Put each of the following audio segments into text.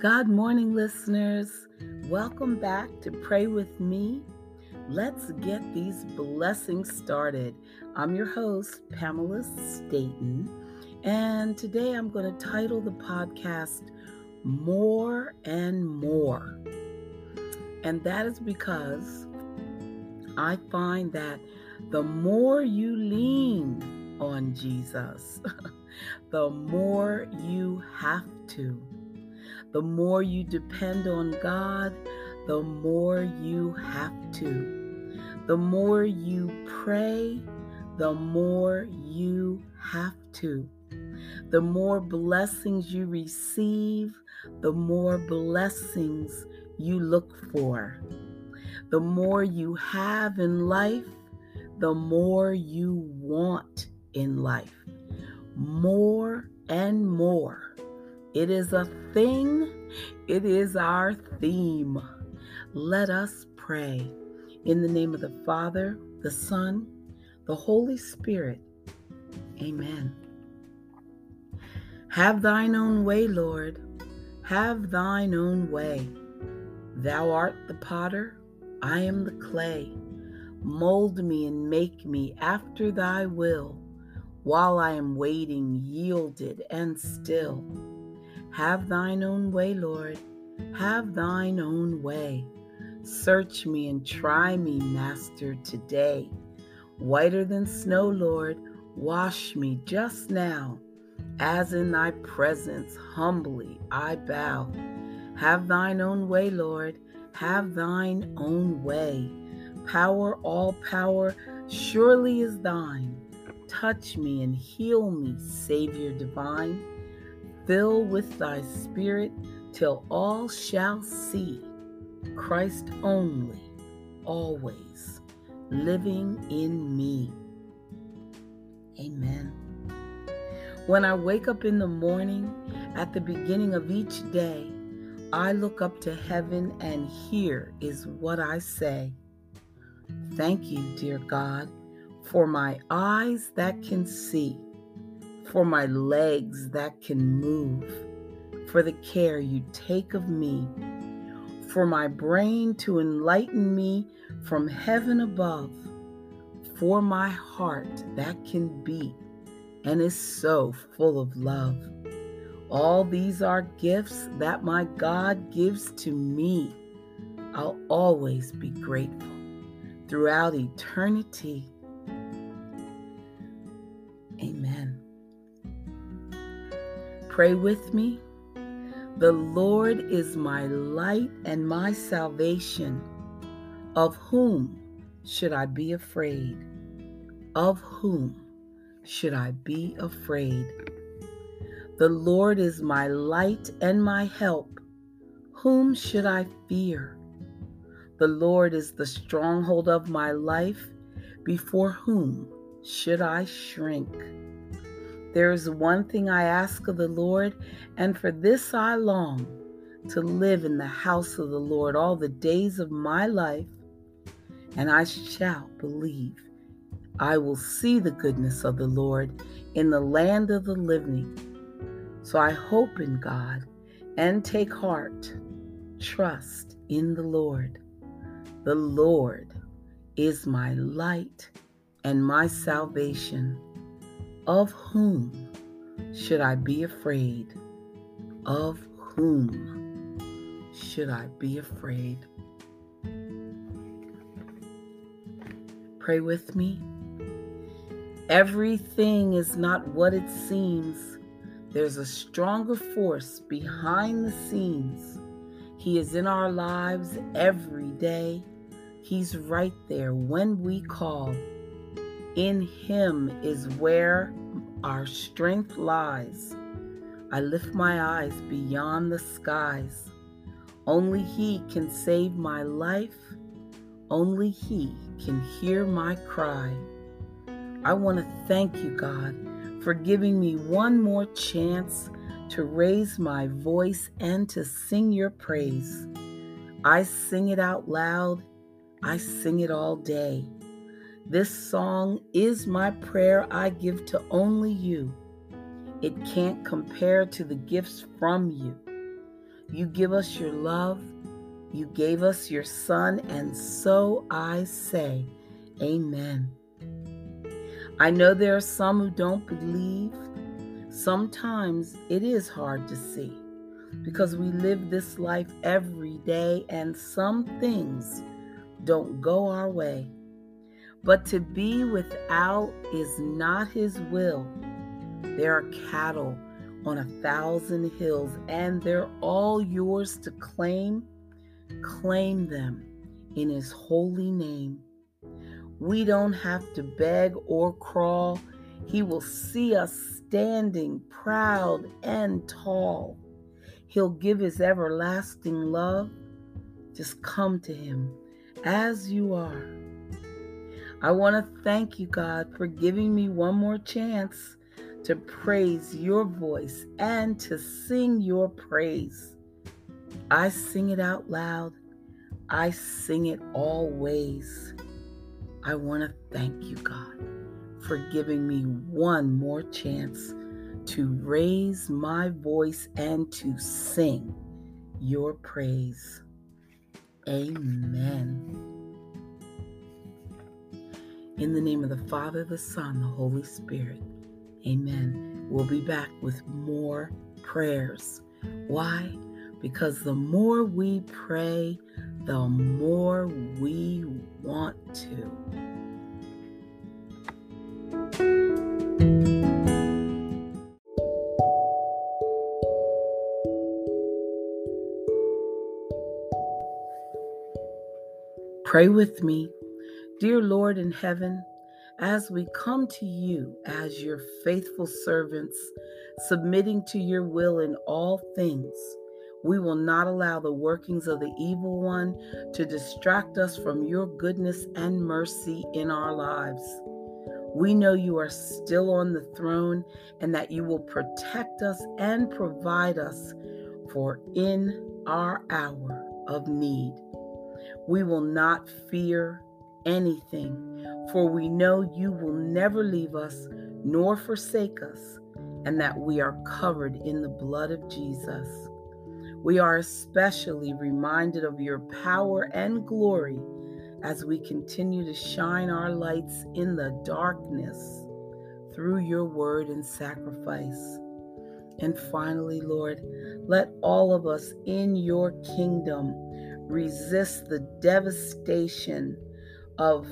God morning, listeners. Welcome back to Pray With Me. Let's get these blessings started. I'm your host, Pamela Staton, and today I'm going to title the podcast More and More. And that is because I find that the more you lean on Jesus, the more you have to. The more you depend on God, the more you have to. The more you pray, the more you have to. The more blessings you receive, the more blessings you look for. The more you have in life, the more you want in life. More and more. It is a thing, it is our theme. Let us pray. In the name of the Father, the Son, the Holy Spirit. Amen. Have thine own way, Lord. Have thine own way. Thou art the potter, I am the clay. Mold me and make me after thy will, while I am waiting, yielded and still. Have thine own way, Lord. Have thine own way. Search me and try me, Master, today. Whiter than snow, Lord, wash me just now. As in thy presence, humbly I bow. Have thine own way, Lord. Have thine own way. Power, all power, surely is thine. Touch me and heal me, Savior divine fill with thy spirit till all shall see Christ only, always, living in me. Amen. When I wake up in the morning, at the beginning of each day, I look up to heaven, and here is what I say Thank you, dear God, for my eyes that can see for my legs that can move, for the care you take of me, for my brain to enlighten me from heaven above, for my heart that can beat and is so full of love. All these are gifts that my God gives to me. I'll always be grateful throughout eternity. Pray with me. The Lord is my light and my salvation. Of whom should I be afraid? Of whom should I be afraid? The Lord is my light and my help. Whom should I fear? The Lord is the stronghold of my life. Before whom should I shrink? There is one thing I ask of the Lord, and for this I long to live in the house of the Lord all the days of my life, and I shall believe. I will see the goodness of the Lord in the land of the living. So I hope in God and take heart, trust in the Lord. The Lord is my light and my salvation. Of whom should I be afraid? Of whom should I be afraid? Pray with me. Everything is not what it seems. There's a stronger force behind the scenes. He is in our lives every day. He's right there when we call. In Him is where our strength lies. I lift my eyes beyond the skies. Only He can save my life. Only He can hear my cry. I want to thank you, God, for giving me one more chance to raise my voice and to sing your praise. I sing it out loud. I sing it all day. This song is my prayer I give to only you. It can't compare to the gifts from you. You give us your love. You gave us your Son, and so I say, Amen. I know there are some who don't believe. Sometimes it is hard to see because we live this life every day and some things don't go our way. But to be without is not his will. There are cattle on a thousand hills, and they're all yours to claim. Claim them in his holy name. We don't have to beg or crawl. He will see us standing proud and tall. He'll give his everlasting love. Just come to him as you are. I want to thank you, God, for giving me one more chance to praise your voice and to sing your praise. I sing it out loud. I sing it always. I want to thank you, God, for giving me one more chance to raise my voice and to sing your praise. Amen. In the name of the Father, the Son, the Holy Spirit. Amen. We'll be back with more prayers. Why? Because the more we pray, the more we want to. Pray with me Dear Lord in heaven, as we come to you as your faithful servants, submitting to your will in all things, we will not allow the workings of the evil one to distract us from your goodness and mercy in our lives. We know you are still on the throne and that you will protect us and provide us for in our hour of need. We will not fear anything, for we know you will never leave us nor forsake us, and that we are covered in the blood of Jesus. We are especially reminded of your power and glory as we continue to shine our lights in the darkness through your word and sacrifice. And finally, Lord, let all of us in your kingdom resist the devastation of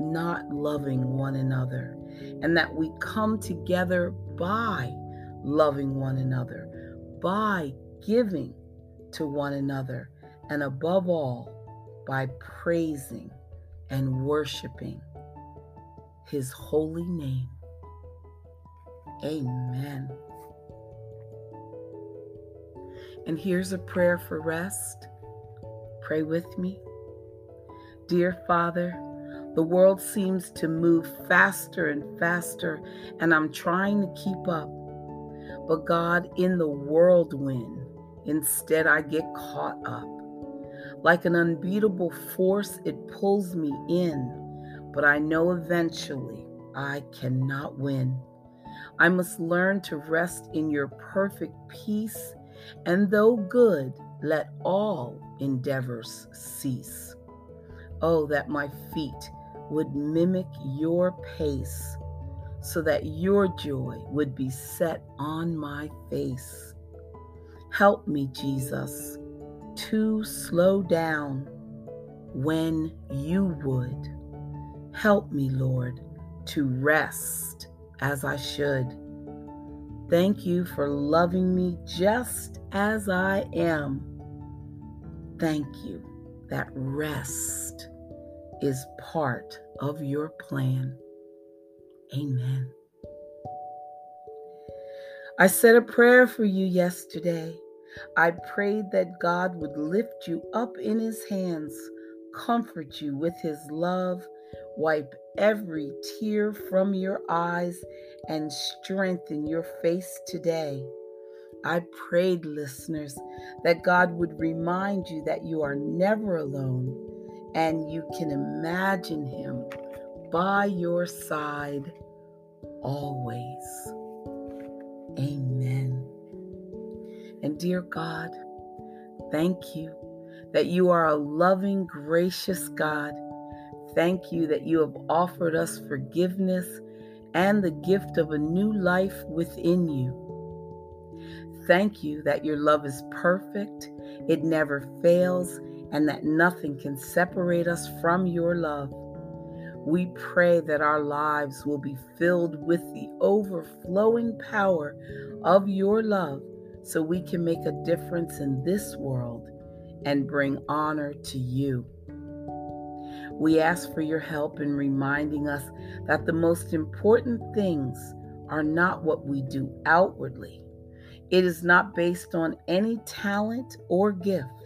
not loving one another, and that we come together by loving one another, by giving to one another, and above all, by praising and worshiping His holy name. Amen. And here's a prayer for rest. Pray with me. Dear Father, the world seems to move faster and faster, and I'm trying to keep up. But God, in the whirlwind, instead I get caught up. Like an unbeatable force, it pulls me in, but I know eventually I cannot win. I must learn to rest in your perfect peace, and though good, let all endeavors cease. Oh, that my feet would mimic your pace so that your joy would be set on my face. Help me, Jesus, to slow down when you would. Help me, Lord, to rest as I should. Thank you for loving me just as I am. Thank you that rest is part of your plan. Amen. I said a prayer for you yesterday. I prayed that God would lift you up in his hands, comfort you with his love, wipe every tear from your eyes, and strengthen your face today. I prayed, listeners, that God would remind you that you are never alone and you can imagine Him by your side always. Amen. And dear God, Thank you that you are a loving, gracious God. Thank you that you have offered us forgiveness and the gift of a new life within you. Thank you that your love is perfect, it never fails, and that nothing can separate us from your love. We pray that our lives will be filled with the overflowing power of your love so we can make a difference in this world and bring honor to you. We ask for your help in reminding us that the most important things are not what we do outwardly. It is not based on any talent or gift,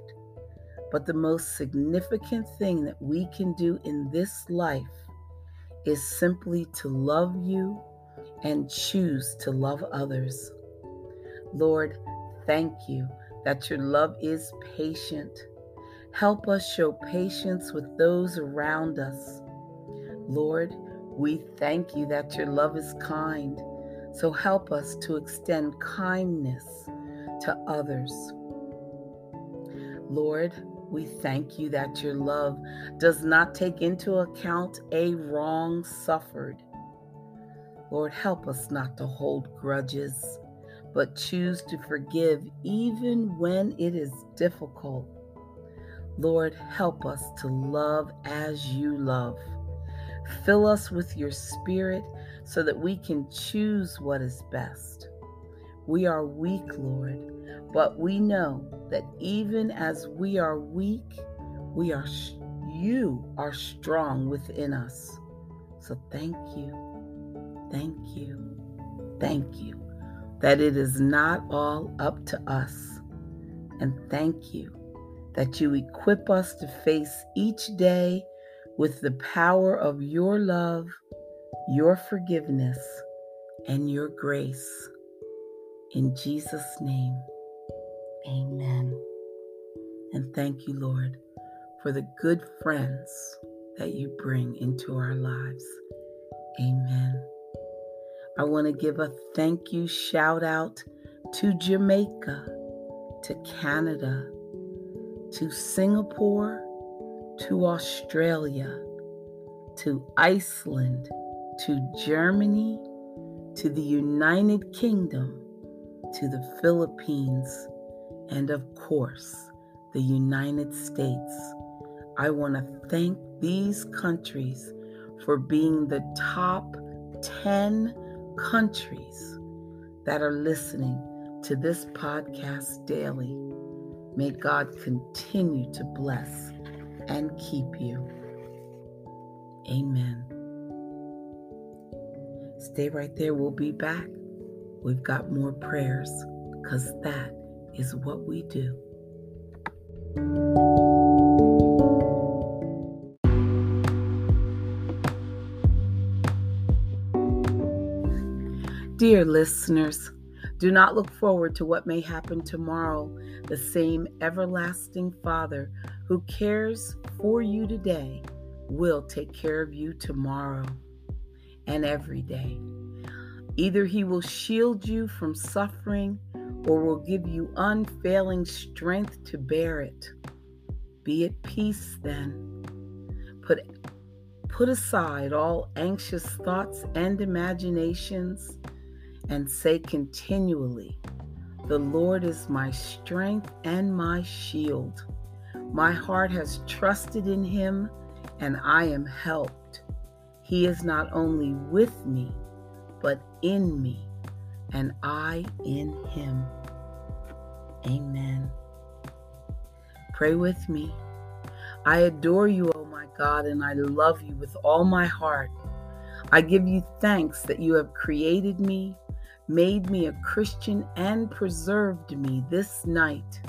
but the most significant thing that we can do in this life is simply to love you and choose to love others. Lord, thank you that your love is patient. Help us show patience with those around us. Lord, we thank you that your love is kind, so help us to extend kindness to others. Lord, we thank you that your love does not take into account a wrong suffered. Lord, help us not to hold grudges but choose to forgive even when it is difficult. Lord, help us to love as you love. Fill us with your spirit so that we can choose what is best. We are weak, Lord, but we know that even as we are weak, we are you are strong within us. So thank you. Thank you. Thank you that it is not all up to us. And thank you that you equip us to face each day with the power of your love, your forgiveness, and your grace. In Jesus' name, amen. And thank you, Lord, for the good friends that you bring into our lives. Amen. I want to give a thank you shout out to Jamaica, to Canada, to Singapore, to Australia, to Iceland, to Germany, to the United Kingdom, to the Philippines, and of course, the United States. I want to thank these countries for being the top 10 countries that are listening to this podcast daily. May God continue to bless and keep you. Amen. Stay right there. We'll be back. We've got more prayers because that is what we do. Dear listeners, do not look forward to what may happen tomorrow. The same everlasting Father who cares for you today will take care of you tomorrow and every day. Either He will shield you from suffering or will give you unfailing strength to bear it. Be at peace then. Put, put aside all anxious thoughts and imaginations and say continually, The Lord is my strength and my shield. My heart has trusted in him, and I am helped. He is not only with me, but in me, and I in him. Amen. Pray with me. I adore you, O oh my God, and I love you with all my heart. I give you thanks that you have created me made me a Christian, and preserved me this night.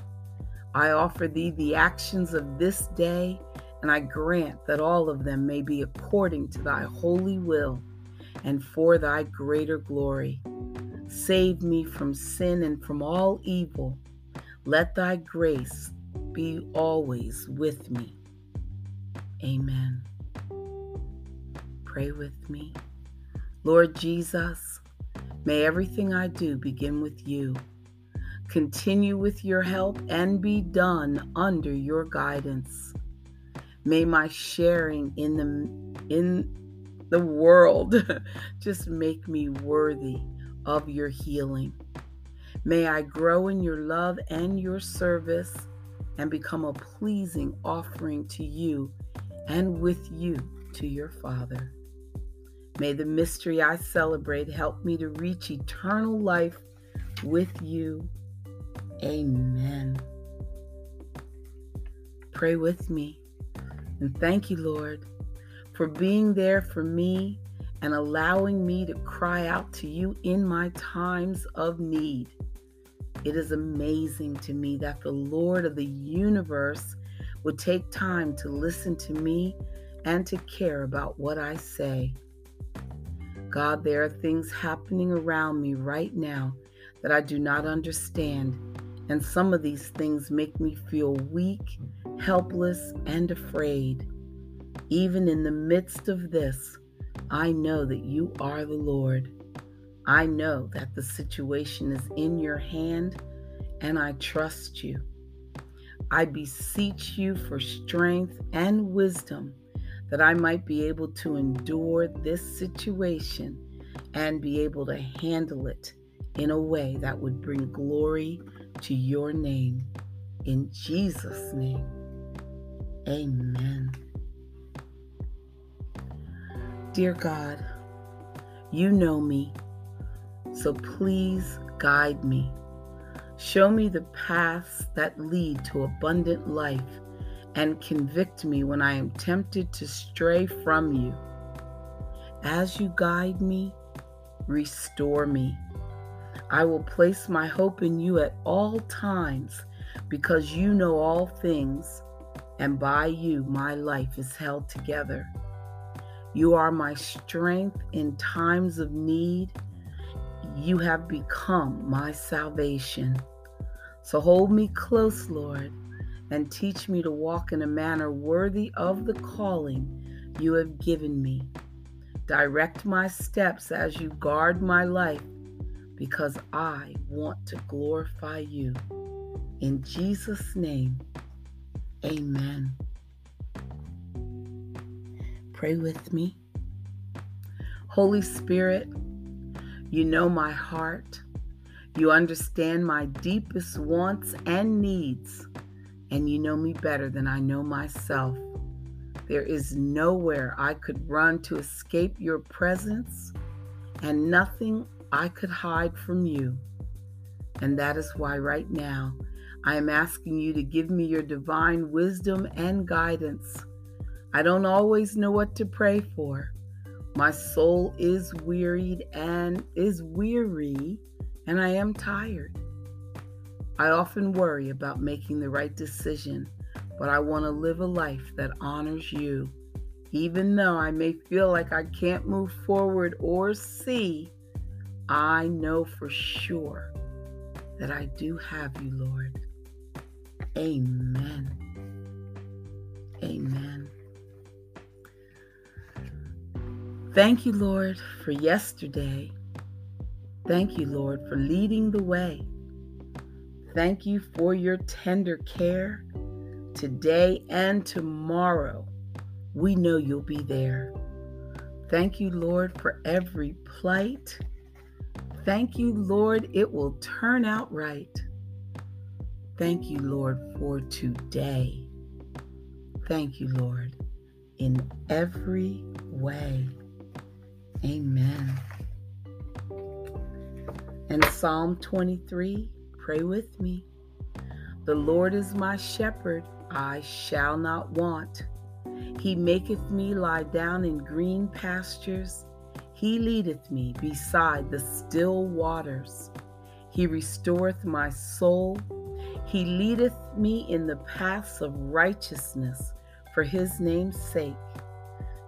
I offer thee the actions of this day, and I grant that all of them may be according to thy holy will and for thy greater glory. Save me from sin and from all evil. Let thy grace be always with me. Amen. Pray with me. Lord Jesus, May everything I do begin with you. continue with your help and be done under your guidance. May my sharing in the in the world just make me worthy of your healing. May I grow in your love and your service and become a pleasing offering to you and with you to your Father. May the mystery I celebrate help me to reach eternal life with you. Amen. Pray with me and thank you, Lord, for being there for me and allowing me to cry out to you in my times of need. It is amazing to me that the Lord of the universe would take time to listen to me and to care about what I say. God, there are things happening around me right now that I do not understand, and some of these things make me feel weak, helpless, and afraid. Even in the midst of this, I know that you are the Lord. I know that the situation is in your hand, and I trust you. I beseech you for strength and wisdom that I might be able to endure this situation and be able to handle it in a way that would bring glory to your name. In Jesus' name, amen. Dear God, you know me, so please guide me. Show me the paths that lead to abundant life and convict me when I am tempted to stray from you. As you guide me, restore me. I will place my hope in you at all times because you know all things, and by you my life is held together. You are my strength in times of need. You have become my salvation. So hold me close, Lord and teach me to walk in a manner worthy of the calling you have given me. Direct my steps as you guard my life, because I want to glorify you. In Jesus' name, amen. Pray with me. Holy Spirit, you know my heart. You understand my deepest wants and needs and you know me better than I know myself. There is nowhere I could run to escape your presence, and nothing I could hide from you. And that is why, right now, I am asking you to give me your divine wisdom and guidance. I don't always know what to pray for. My soul is wearied and is weary, and I am tired. I often worry about making the right decision, but I want to live a life that honors you. Even though I may feel like I can't move forward or see, I know for sure that I do have you, Lord. Amen. Amen. Thank you, Lord, for yesterday. Thank you, Lord, for leading the way. Thank you for your tender care today and tomorrow. We know you'll be there. Thank you, Lord, for every plight. Thank you, Lord, it will turn out right. Thank you, Lord, for today. Thank you, Lord, in every way. Amen. And Psalm 23 Pray with me. The Lord is my shepherd, I shall not want. He maketh me lie down in green pastures. He leadeth me beside the still waters. He restoreth my soul. He leadeth me in the paths of righteousness for his name's sake.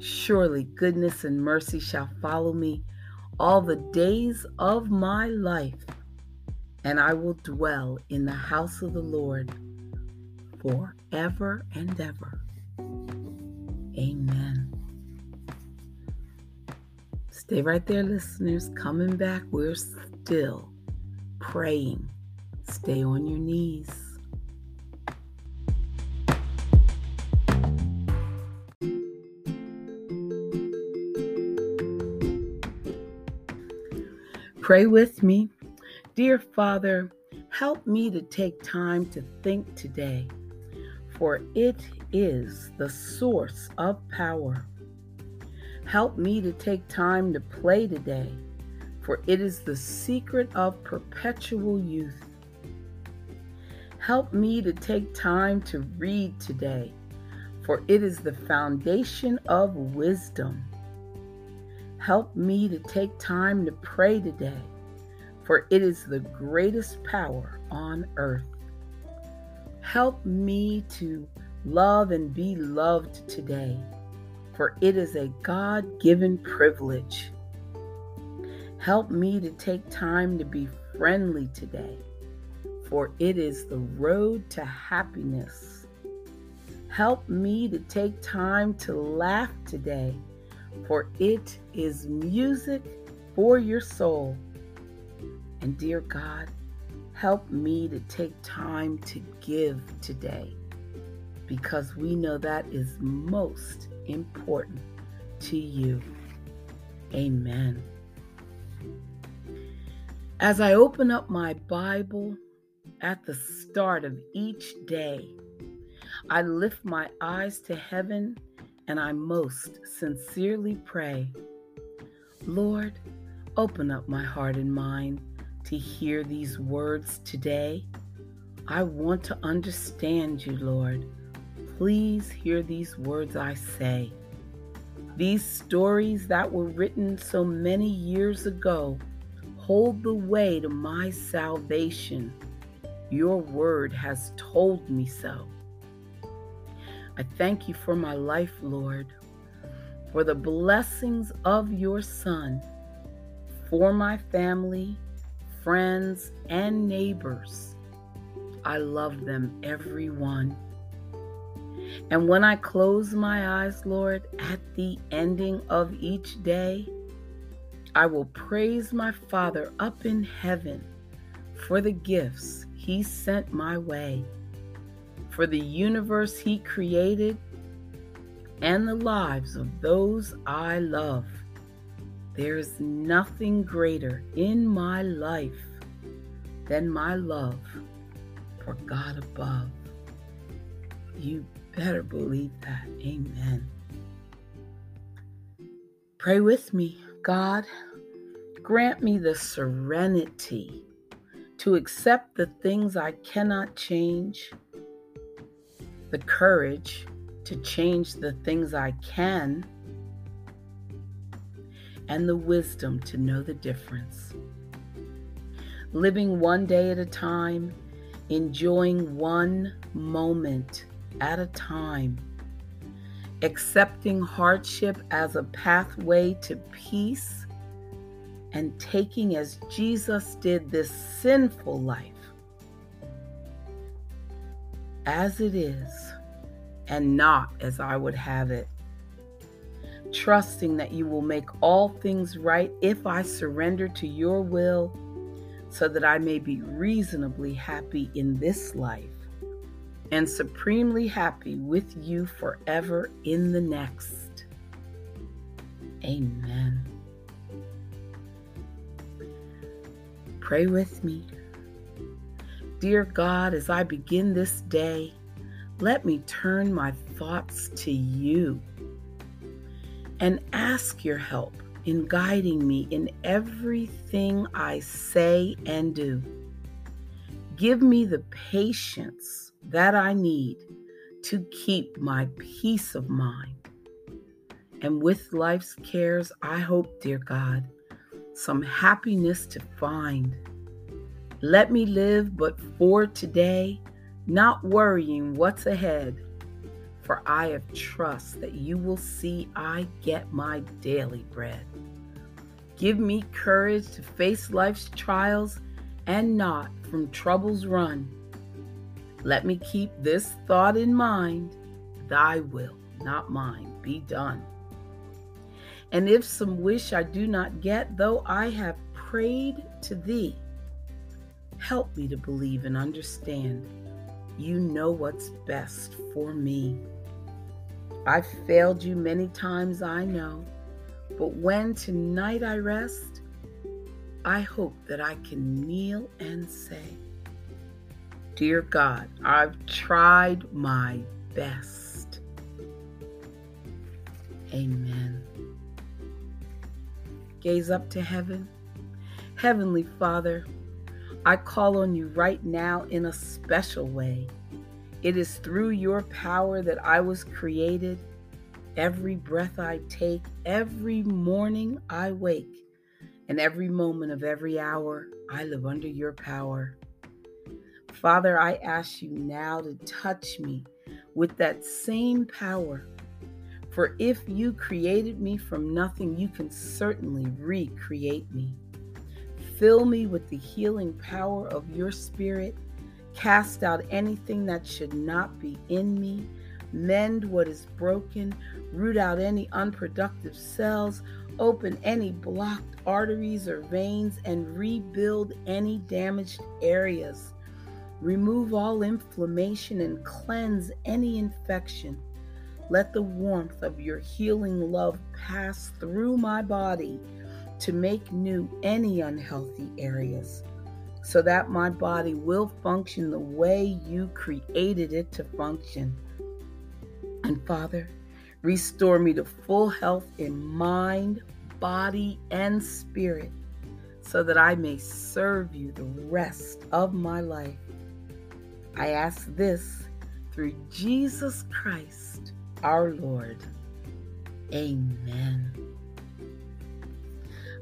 Surely goodness and mercy shall follow me all the days of my life, and I will dwell in the house of the Lord forever and ever. Amen. Stay right there, listeners. Coming back, we're still praying. Stay on your knees. Pray with me. Dear Father, help me to take time to think today, for it is the source of power. Help me to take time to play today, for it is the secret of perpetual youth. Help me to take time to read today, for it is the foundation of wisdom. Help me to take time to pray today, for it is the greatest power on earth. Help me to love and be loved today, for it is a God given privilege. Help me to take time to be friendly today, for it is the road to happiness. Help me to take time to laugh today for it is music for your soul. And dear God, help me to take time to give today because we know that is most important to you. Amen. As I open up my Bible at the start of each day, I lift my eyes to heaven and I most sincerely pray, Lord, open up my heart and mind to hear these words today. I want to understand you, Lord. Please hear these words I say. These stories that were written so many years ago hold the way to my salvation. Your word has told me so. I thank you for my life, Lord, for the blessings of your Son, for my family, friends, and neighbors. I love them, every one. And when I close my eyes, Lord, at the ending of each day, I will praise my Father up in heaven for the gifts he sent my way for the universe He created and the lives of those I love. There is nothing greater in my life than my love for God above. You better believe that. Amen. Pray with me. God, grant me the serenity to accept the things I cannot change the courage to change the things I can, and the wisdom to know the difference. Living one day at a time, enjoying one moment at a time, accepting hardship as a pathway to peace, and taking as Jesus did this sinful life as it is and not as I would have it. Trusting that you will make all things right if I surrender to your will so that I may be reasonably happy in this life and supremely happy with you forever in the next. Amen. Pray with me. Dear God, as I begin this day, let me turn my thoughts to you and ask your help in guiding me in everything I say and do. Give me the patience that I need to keep my peace of mind. And with life's cares, I hope, dear God, some happiness to find Let me live but for today, not worrying what's ahead. For I have trust that you will see I get my daily bread. Give me courage to face life's trials and not from troubles run. Let me keep this thought in mind Thy will, not mine, be done. And if some wish I do not get, though I have prayed to Thee, help me to believe and understand you know what's best for me. I've failed you many times, I know, but when tonight I rest, I hope that I can kneel and say, Dear God, I've tried my best. Amen. Gaze up to heaven. Heavenly Father, I call on you right now in a special way. It is through your power that I was created. Every breath I take, every morning I wake, and every moment of every hour I live under your power. Father, I ask you now to touch me with that same power. For if you created me from nothing, you can certainly recreate me. Fill me with the healing power of your spirit. Cast out anything that should not be in me. Mend what is broken. Root out any unproductive cells. Open any blocked arteries or veins and rebuild any damaged areas. Remove all inflammation and cleanse any infection. Let the warmth of your healing love pass through my body to make new any unhealthy areas so that my body will function the way you created it to function. And Father, restore me to full health in mind, body, and spirit so that I may serve you the rest of my life. I ask this through Jesus Christ our Lord. Amen.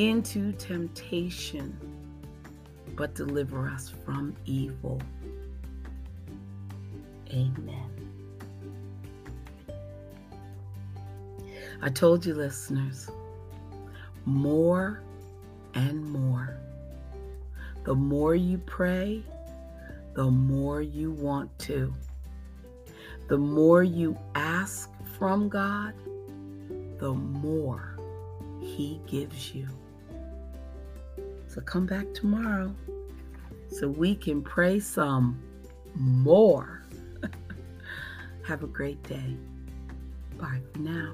into temptation, but deliver us from evil. Amen. I told you, listeners, more and more. The more you pray, the more you want to. The more you ask from God, the more He gives you. So come back tomorrow so we can pray some more. Have a great day. Bye for now.